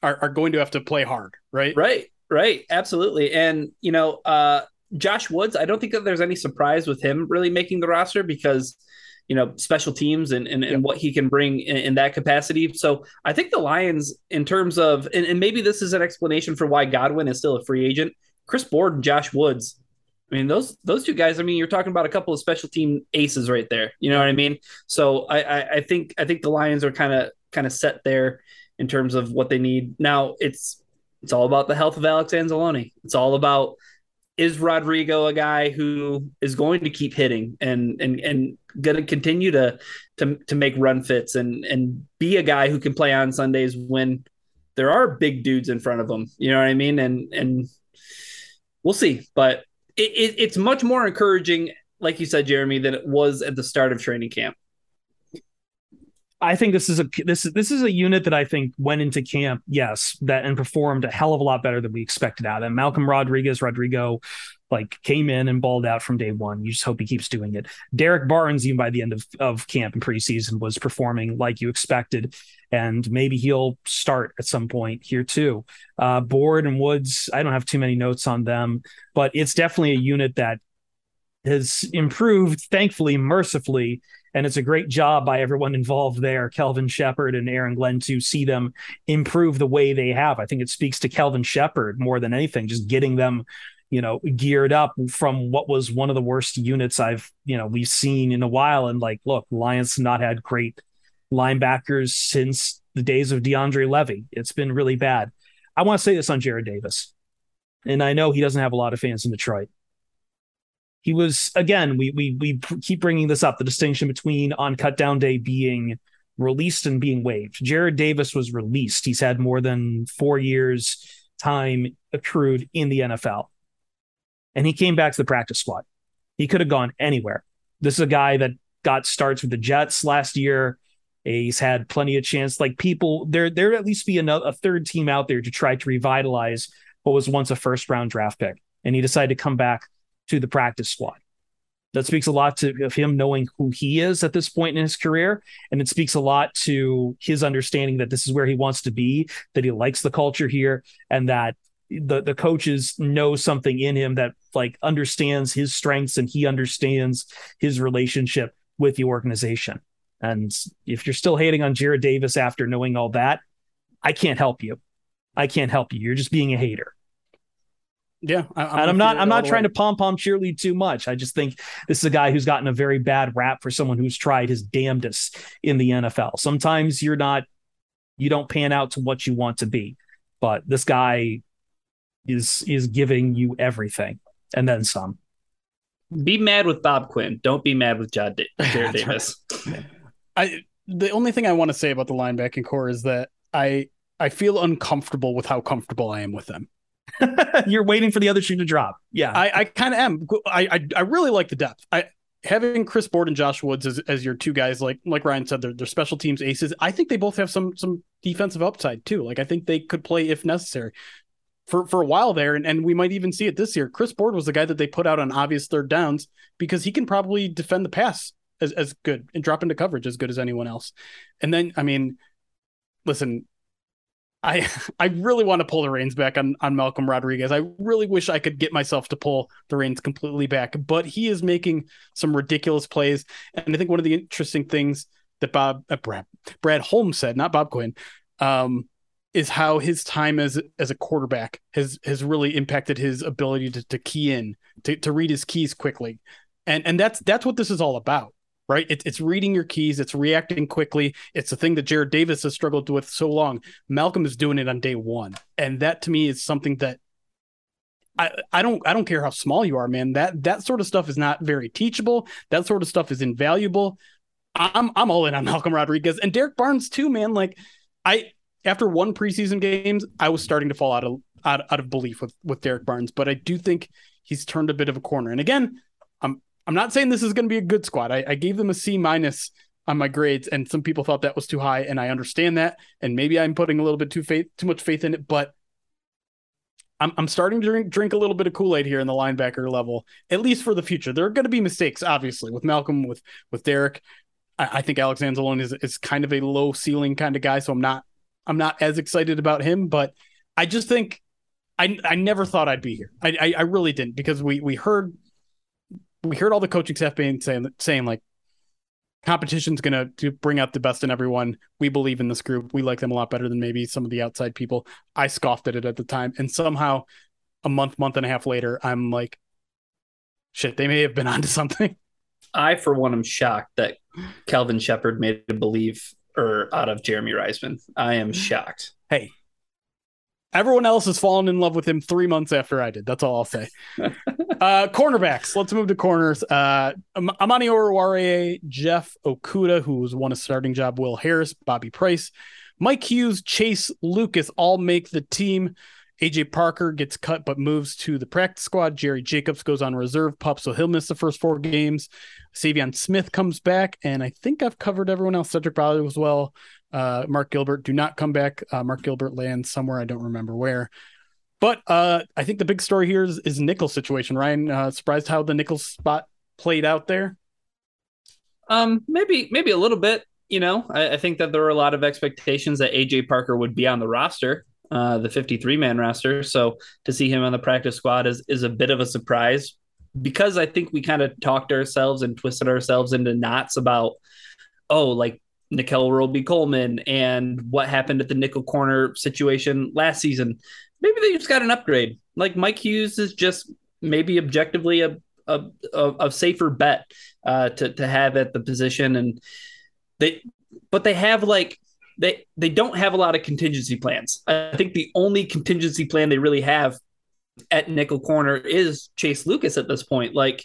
S1: are, are going to have to play hard, right?
S2: Right, right, absolutely. And you know, uh, Josh Woods, I don't think that there's any surprise with him really making the roster because you know special teams and and, and what he can bring in, in, that capacity. So I think the Lions, in terms of, and, and maybe this is an explanation for why Godwin is still a free agent. Chris Board and Josh Woods. I mean, those those two guys. I mean, you're talking about a couple of special team aces right there. You know what I mean? So I I, I think I think the Lions are kind of kind of set there in terms of what they need. Now it's it's all about the health of Alex Anzalone. It's all about is Rodrigo a guy who is going to keep hitting and and and going to continue to to to make run fits and and be a guy who can play on Sundays when there are big dudes in front of him. You know what I mean? And and we'll see. But it, it, it's much more encouraging, like you said, Jeremy, than it was at the start of training camp.
S3: I think this is a this is this is a unit that I think went into camp, yes, that and performed a hell of a lot better than we expected out of them. Malcolm Rodriguez, Rodrigo, like came in and balled out from day one. You just hope he keeps doing it. Derrick Barnes, even by the end of, of camp and preseason, was performing like you expected. And maybe he'll start at some point here too. Uh, Board and Woods, I don't have too many notes on them, but it's definitely a unit that has improved, thankfully, mercifully, and it's a great job by everyone involved there, Kelvin Sheppard and Aaron Glenn, to see them improve the way they have. I think it speaks to Kelvin Sheppard more than anything, just getting them, you know, geared up from what was one of the worst units I've, you know, we've seen in a while. And like, look, Lions not had great linebackers since the days of DeAndre Levy. It's been really bad. I want to say this on jarrad Davis. And I know he doesn't have a lot of fans in Detroit he was again we we we keep bringing this up the distinction between on cut down day being released and being waived. Jarrad davis was released. He's had more than four years time accrued in the nfl and he came back to the practice squad. He could have gone anywhere. This is a guy that got starts with the jets last year. He's had plenty of chance. Like people there there at least be another, a third team out there to try to revitalize what was once a first round draft pick. And he decided to come back to the practice squad. That speaks a lot to of him knowing who he is at this point in his career, and it speaks a lot to his understanding that this is where he wants to be, that he likes the culture here, and that the the coaches know something in him that like understands his strengths and he understands his relationship with the organization. And if you're still hating on Jarrad Davis after knowing all that, I can't help you. I can't help you. You're just being a hater.
S1: Yeah,
S3: I, am and I'm not I'm not trying way. to pom pom cheerlead too much. I just think this is a guy who's gotten a very bad rap for someone who's tried his damnedest in the NFL. Sometimes you're not you don't pan out to what you want to be, but this guy is is giving you everything and then some.
S2: Be mad with Bob Quinn. Don't be mad with John da- [LAUGHS] Jarrad Davis.
S1: I the only thing I want to say about the linebacking core is that I I feel uncomfortable with how comfortable I am with them. [LAUGHS]
S3: You're waiting for the other shoe to drop. Yeah,
S1: I, I kind of am. I, I, I really like the depth. I having Chris Board and Josh Woods as, as your two guys, like like Ryan said, they're, they're special teams aces. I think they both have some some defensive upside too. Like I think they could play if necessary. For, for a while there, and, and we might even see it this year. Chris Board was the guy that they put out on obvious third downs because he can probably defend the pass as, as good and drop into coverage as good as anyone else. And then, I mean, listen, I [LAUGHS] I really want to pull the reins back on on Malcolm Rodriguez. I really wish I could get myself to pull the reins completely back, but he is making some ridiculous plays. And I think one of the interesting things that Bob uh, Brad Brad Holmes said, not Bob Quinn, um, is how his time as as a quarterback has has really impacted his ability to to key in, to to read his keys quickly. And and that's that's what this is all about right? It, it's reading your keys, it's reacting quickly. It's the thing that Jarrad Davis has struggled with so long. Malcolm is doing it on day one, and that to me is something that I, I don't I don't care how small you are, man. That that sort of stuff is not very teachable. That sort of stuff is invaluable. I'm I'm all in on Malcolm Rodriguez and Derrick Barnes too, man. Like I after one preseason games, I was starting to fall out of out, out of belief with with Derrick Barnes, but I do think he's turned a bit of a corner. And again, I'm not saying this is going to be a good squad. I, I gave them a C minus on my grades, and some people thought that was too high, and I understand that. And maybe I'm putting a little bit too faith, too much faith in it, but I'm I'm starting to drink drink a little bit of Kool Aid here in the linebacker level, at least for the future. There are going to be mistakes, obviously, with Malcolm, with with Derrick. I, I think Alex Anzalone is is kind of a low ceiling kind of guy, so I'm not I'm not as excited about him. But I just think I I never thought I'd be here. I I, I really didn't because we we heard we heard all the coaching staff being saying saying like competition's gonna to bring out the best in everyone. We believe in this group. We like them a lot better than maybe some of the outside people. I scoffed at it at the time, and somehow a month, month and a half later, I'm like, shit, they may have been [LAUGHS] onto something.
S2: I, for one, am shocked that Kelvin Sheppard made a believe or out of Jeremy Reisman. I am mm-hmm. shocked.
S1: Hey, Everyone else has fallen in love with him three months after I did. That's all I'll say. [LAUGHS] uh, cornerbacks. Let's move to corners. Uh, Amani Oruwariye, Jeff Okudah, who's won a starting job, Will Harris, Bobby Price, Mike Hughes, Chase Lucas all make the team. AJ Parker gets cut but moves to the practice squad. Jerry Jacobs goes on reserve pup, so he'll miss the first four games. Saivion Smith comes back, and I think I've covered everyone else. Cedric Ballard as well. Uh, Mark Gilbert do not come back. Uh, Mark Gilbert lands somewhere I don't remember where. But uh, I think the big story here is, is nickel situation. Ryan, uh, surprised how the nickel spot played out there?
S2: Um, maybe maybe a little bit. You know, I, I think that there were a lot of expectations that AJ Parker would be on the roster, uh, the 53 man roster. So to see him on the practice squad is is a bit of a surprise because I think we kind of talked ourselves and twisted ourselves into knots about, oh, like Nickell Robey-Coleman and what happened at the nickel corner situation last season. Maybe they just got an upgrade. Like Mike Hughes is just maybe objectively a a, a, a safer bet uh, to to have at the position, and they but they have like they they don't have a lot of contingency plans. I think the only contingency plan they really have at nickel corner is Chase Lucas at this point. Like,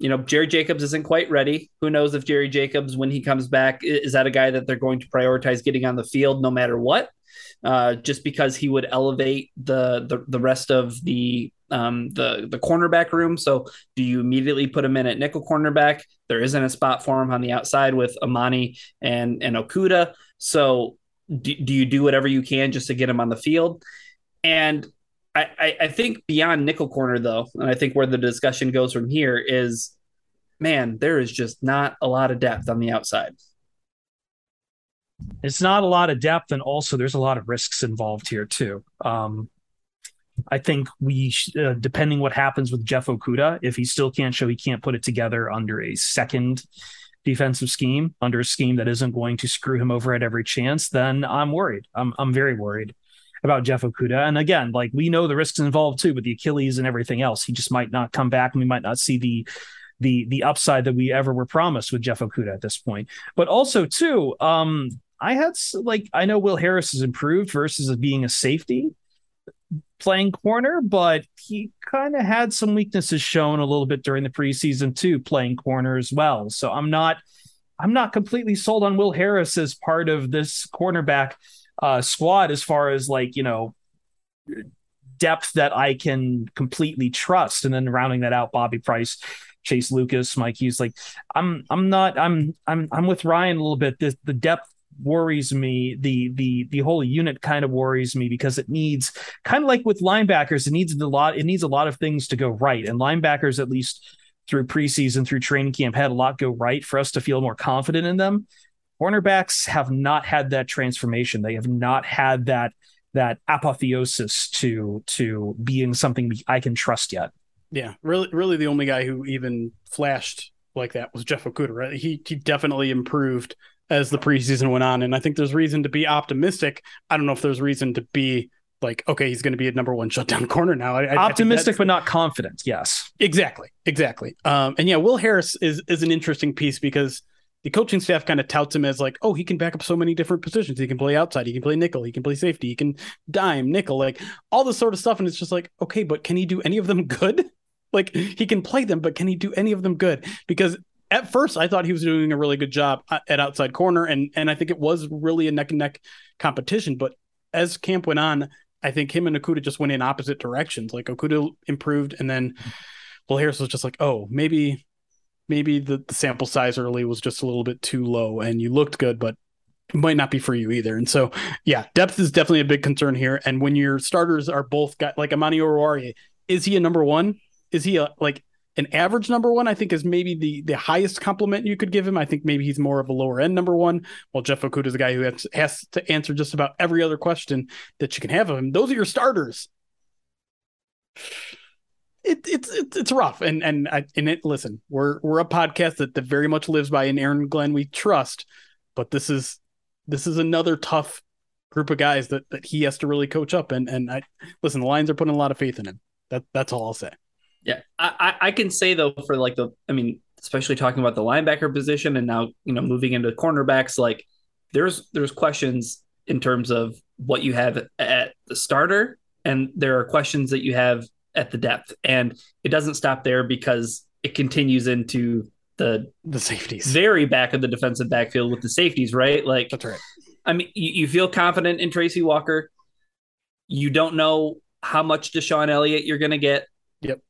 S2: you know, Jerry Jacobs isn't quite ready. Who knows if Jerry Jacobs, when he comes back, is that a guy that they're going to prioritize getting on the field no matter what? Uh, just because he would elevate the the, the rest of the um, the the cornerback room. So do you immediately put him in at nickel cornerback? There isn't a spot for him on the outside with Amani and and Okudah. So do, do you do whatever you can just to get him on the field? And I, I think beyond nickel corner though, and I think where the discussion goes from here is, man, there is just not a lot of depth on the outside.
S3: It's not a lot of depth, and also there's a lot of risks involved here too. Um, I think we, uh, depending what happens with Jeff Okudah, if he still can't show he can't put it together under a second defensive scheme, under a scheme that isn't going to screw him over at every chance, then I'm worried. I'm I'm very worried about Jeff Okudah. And again, like we know the risks involved too with the Achilles and everything else. He just might not come back, and we might not see the the the upside that we ever were promised with Jeff Okudah at this point. But also too, um, I had like I know Will Harris has improved versus being a safety playing corner, but he kind of had some weaknesses shown a little bit during the preseason too, playing corner as well. So I'm not I'm not completely sold on Will Harris as part of this cornerback uh, squad as far as like you know depth that I can completely trust. And then rounding that out, Bobby Price, Chase Lucas, Mike Hughes. Like I'm I'm not I'm I'm I'm with Ryan a little bit. The the depth worries me. The the the whole unit kind of worries me because it needs kind of like with linebackers, it needs a lot, it needs a lot of things to go right. And linebackers, at least through preseason, through training camp, had a lot go right for us to feel more confident in them. Cornerbacks have not had that transformation. They have not had that that apotheosis to to being something I can trust yet.
S1: Yeah, really, really, the only guy who even flashed like that was Jeff Okudah. Right? He he definitely improved as the preseason went on. And I think there's reason to be optimistic. I don't know if there's reason to be like, okay, he's going to be a number one shutdown [LAUGHS] corner now. I,
S3: optimistic, I but not confident. Yes,
S1: exactly, exactly. Um, and yeah, Will Harris is is an interesting piece because the coaching staff kind of touts him as like, oh, he can back up so many different positions. He can play outside, he can play nickel, he can play safety, he can dime, nickel, like all this sort of stuff. And it's just like, okay, but can he do any of them [LAUGHS] good? like he can play them, but can he do any of them good? Because at first I thought he was doing a really good job at outside corner, and and I think it was really a neck and neck competition. But as camp went on, I think him and Okudah just went in opposite directions. Like Okudah improved, and then Will Harris was just like, oh, maybe maybe the, the sample size early was just a little bit too low, and you looked good, but it might not be for you either. And so, yeah, depth is definitely a big concern here. And when your starters are both got like Amani Oruwariye, is he a number one? Is he a like an average number one, I think is maybe the the highest compliment you could give him. I think maybe he's more of a lower end number one, while Jeff Okudah is a guy who has, has to answer just about every other question that you can have of him. Those are your starters. It, it's it's it's rough, and and I and it. Listen, we're we're a podcast that, that very much lives by an Aaron Glenn we trust, but this is this is another tough group of guys that that he has to really coach up. And and I listen, the Lions are putting a lot of faith in him. That that's all I'll say.
S2: Yeah, I, I can say though for like the, I mean, especially talking about the linebacker position and now you know moving into cornerbacks, like there's there's questions in terms of what you have at the starter, and there are questions that you have at the depth, and it doesn't stop there because it continues into the
S1: the safeties,
S2: very back of the defensive backfield with the safeties, right? Like
S1: that's right.
S2: I mean, you, you feel confident in Tracy Walker. You don't know how much DeShon Elliott you're going to get.
S1: Yep.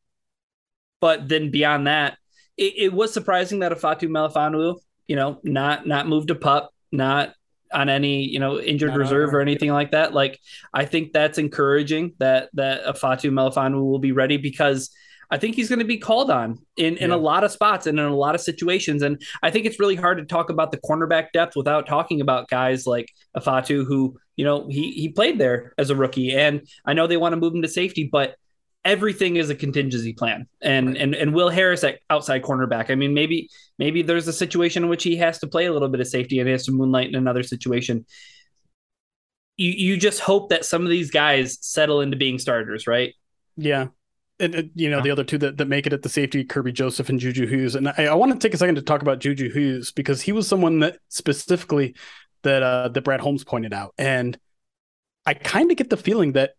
S2: But then beyond that, it, it was surprising that Ifeatu Melifonwu, you know, not not moved to pup, not on any you know injured reserve or anything like that. Like I think that's encouraging that that Ifeatu Melifonwu will be ready because I think he's going to be called on in, in yeah. a lot of spots and in a lot of situations. And I think it's really hard to talk about the cornerback depth without talking about guys like Ifeatu, who, you know, he, he played there as a rookie. And I know they want to move him to safety, but everything is a contingency plan. And, right. and, and Will Harris at outside cornerback. I mean, maybe, maybe there's a situation in which he has to play a little bit of safety and he has to moonlight in another situation. You, you just hope that some of these guys settle into being starters, right?
S1: Yeah and, you know the other two that, that make it at the safety Kerby joseph and juju hughes and i, I want to take a second to talk about juju hughes because he was someone that specifically that uh that brad holmes pointed out and i kind of get the feeling that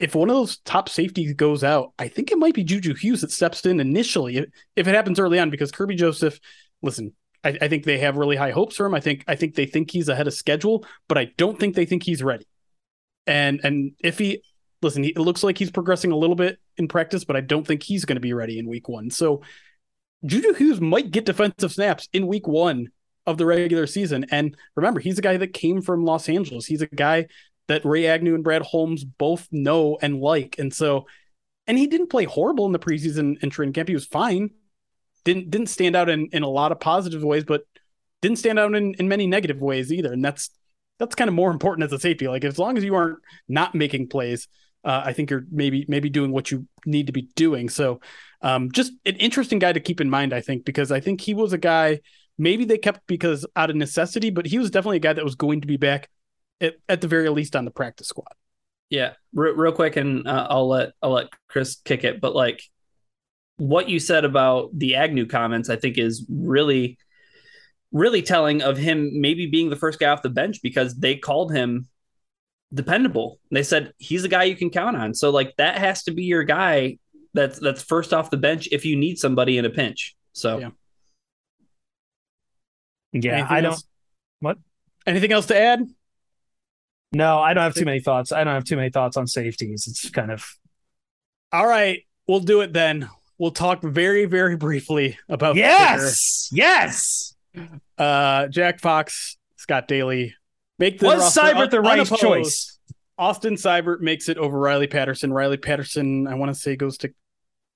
S1: if one of those top safeties goes out i think it might be juju hughes that steps in initially if, if it happens early on because Kerby joseph listen I, I think they have really high hopes for him i think i think they think he's ahead of schedule but i don't think they think he's ready and and if he listen, he, it looks like he's progressing a little bit in practice, but I don't think he's going to be ready in week one. So Juju Hughes might get defensive snaps in week one of the regular season. And remember, he's a guy that came from Los Angeles. He's a guy that Ray Agnew and Brad Holmes both know and like. And so, and he didn't play horrible in the preseason and training camp. He was fine. Didn't didn't stand out in, in a lot of positive ways, but didn't stand out in, in many negative ways either. And that's that's kind of more important as a safety. Like as long as you aren't not making plays, uh, I think you're maybe maybe doing what you need to be doing. So, um, just an interesting guy to keep in mind, I think, because I think he was a guy maybe they kept because out of necessity, but he was definitely a guy that was going to be back at, at the very least on the practice squad.
S2: Yeah, real, real quick, and uh, I'll let I'll let Chris kick it. But like what you said about the Agnew comments, I think is really really telling of him maybe being the first guy off the bench because they called him dependable. They said he's a guy you can count on. So like that has to be your guy that's that's first off the bench if you need somebody in a pinch. So
S3: yeah, yeah I don't. What?
S1: Anything else to add?
S3: No, I don't have too many thoughts. I don't have too many thoughts on safeties. It's kind of
S1: all right. We'll do it then. We'll talk very, very briefly about
S3: yes, yes.
S1: Uh, Jack Fox, Scott Daly,
S3: Make the was Seibert the right unopposed. choice?
S1: Austin Seibert makes it over Riley Patterson. Riley Patterson, I want to say, goes to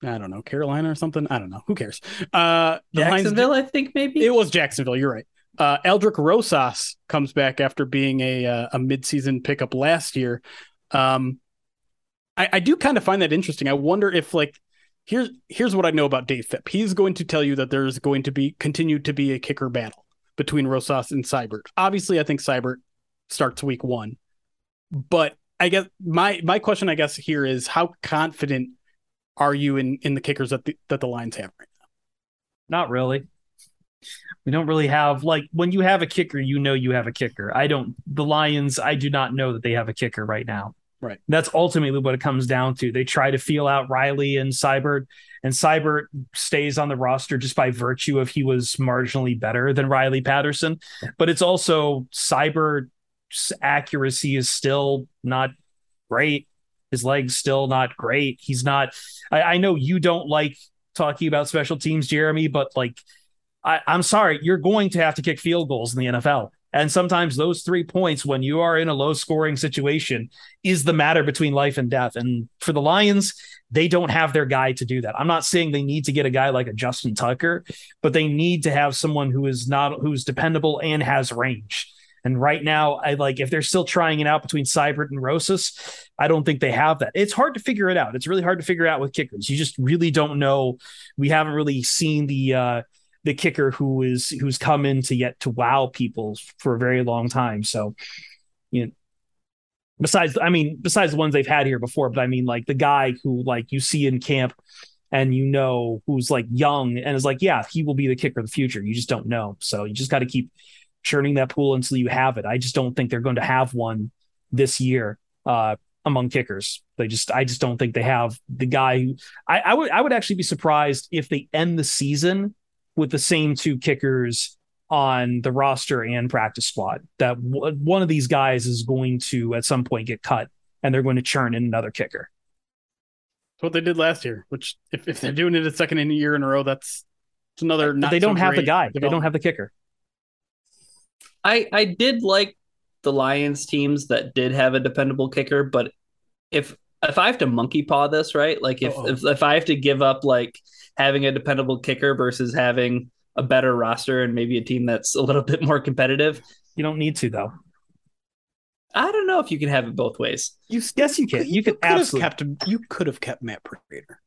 S1: I don't know Carolina or something. I don't know. Who cares? Uh,
S2: Jacksonville, Lions, I think maybe
S1: it was Jacksonville. You're right. Uh, Aldrick Rosas comes back after being a uh, a midseason pickup last year. Um, I, I do kind of find that interesting. I wonder if like here's here's what I know about Dave Fipp. He's going to tell you that there's going to be continue to be a kicker battle between Rosas and Seibert. Obviously, I think Seibert starts week one. But I guess my my question, I guess, here is how confident are you in in the kickers that the that the Lions have right now?
S3: Not really. We don't really have like when you have a kicker, you know you have a kicker. I don't the Lions, I do not know that they have a kicker right now.
S1: Right.
S3: That's ultimately what it comes down to. They try to feel out Riley and Seibert, and Seibert stays on the roster just by virtue of he was marginally better than Riley Patterson. But it's also Seibert accuracy is still not great. His legs still not great. He's not. I, I know you don't like talking about special teams, Jeremy, but like, I, I'm sorry, you're going to have to kick field goals in the NFL. And sometimes those three points, when you are in a low scoring situation, is the matter between life and death. And for the Lions, they don't have their guy to do that. I'm not saying they need to get a guy like a Justin Tucker, but they need to have someone who is not who's dependable and has range. And right now, I like if they're still trying it out between Seibert and Rosas, I don't think they have that. It's hard to figure it out. It's really hard to figure out with kickers. You just really don't know. We haven't really seen the uh the kicker who is who's come in to yet to wow people for a very long time. So, you know, besides, I mean, besides the ones they've had here before, but I mean, like the guy who like you see in camp and you know who's like young and is like, yeah, he will be the kicker of the future. You just don't know. So you just got to keep churning that pool until you have it. I just don't think they're going to have one this year uh, among kickers. They just, I just don't think they have the guy who I, I would, I would actually be surprised if they end the season with the same two kickers on the roster and practice squad. That w- one of these guys is going to at some point get cut and they're going to churn in another kicker.
S1: That's what they did last year. Which, if, if they're doing it a second in a year in a row, that's it's another. Not
S3: they don't
S1: so
S3: have the guy. They don't have the kicker.
S2: I I did like the Lions teams that did have a dependable kicker, but if if I have to monkey paw this, right? Like if if, if I have to give up like having a dependable kicker versus having a better roster and maybe a team that's a little [LAUGHS] bit more competitive,
S3: You don't need to though.
S2: I don't know if you can have it both ways.
S1: You
S3: Yes, you can. You could
S1: could have kept. You could have kept Matt Prater.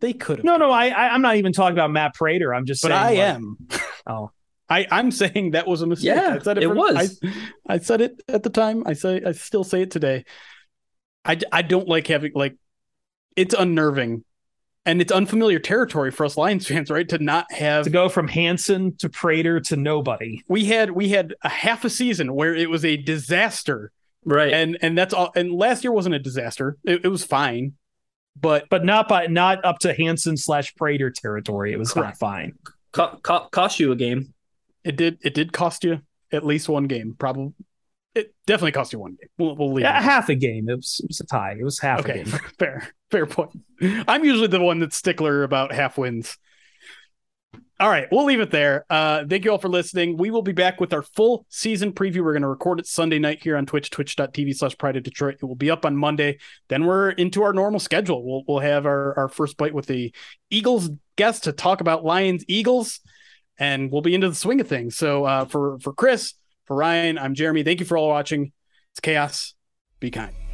S1: They could have.
S3: No, no, I, I I'm not even talking about Matt Prater. I'm just
S1: but
S3: saying.
S1: I
S3: like-
S1: am. [LAUGHS]
S3: Oh,
S1: I, I'm saying that was a mistake.
S2: Yeah,
S1: I said it,
S2: it
S1: from-
S2: was.
S1: I, I said it at the time. I say I still say it today. I, I don't like having like it's unnerving and it's unfamiliar territory for us Lions fans, right? To not have
S3: to go from Hanson to Prater to nobody.
S1: we had we had a half a season where it was a disaster.
S2: Right.
S1: And and that's all and last year wasn't a disaster. It, it was fine. But
S3: but not by not up to Hanson slash Prater territory. It was not
S1: Correct.
S3: fine.
S2: Co- co- cost you a game.
S1: it did it did cost you at least one game. Probably it definitely cost you one game. We'll, we'll leave.
S3: Yeah, half a game. It was, it was a tie. It was half a
S1: Okay,
S3: game. [LAUGHS]
S1: fair, fair point. I'm usually the one that's stickler about half wins. All right, we'll leave it there. Uh, thank you all for listening. We will be back with our full season preview. We're going to record it Sunday night here on Twitch, twitch.tv slash pride of Detroit. It will be up on Monday. Then we're into our normal schedule. We'll, we'll have our, our first bite with the Eagles guest to talk about Lions Eagles, and we'll be into the swing of things. So uh, for, for Chris, for Ryan, I'm Jeremy. Thank you for all watching. It's chaos. Be kind.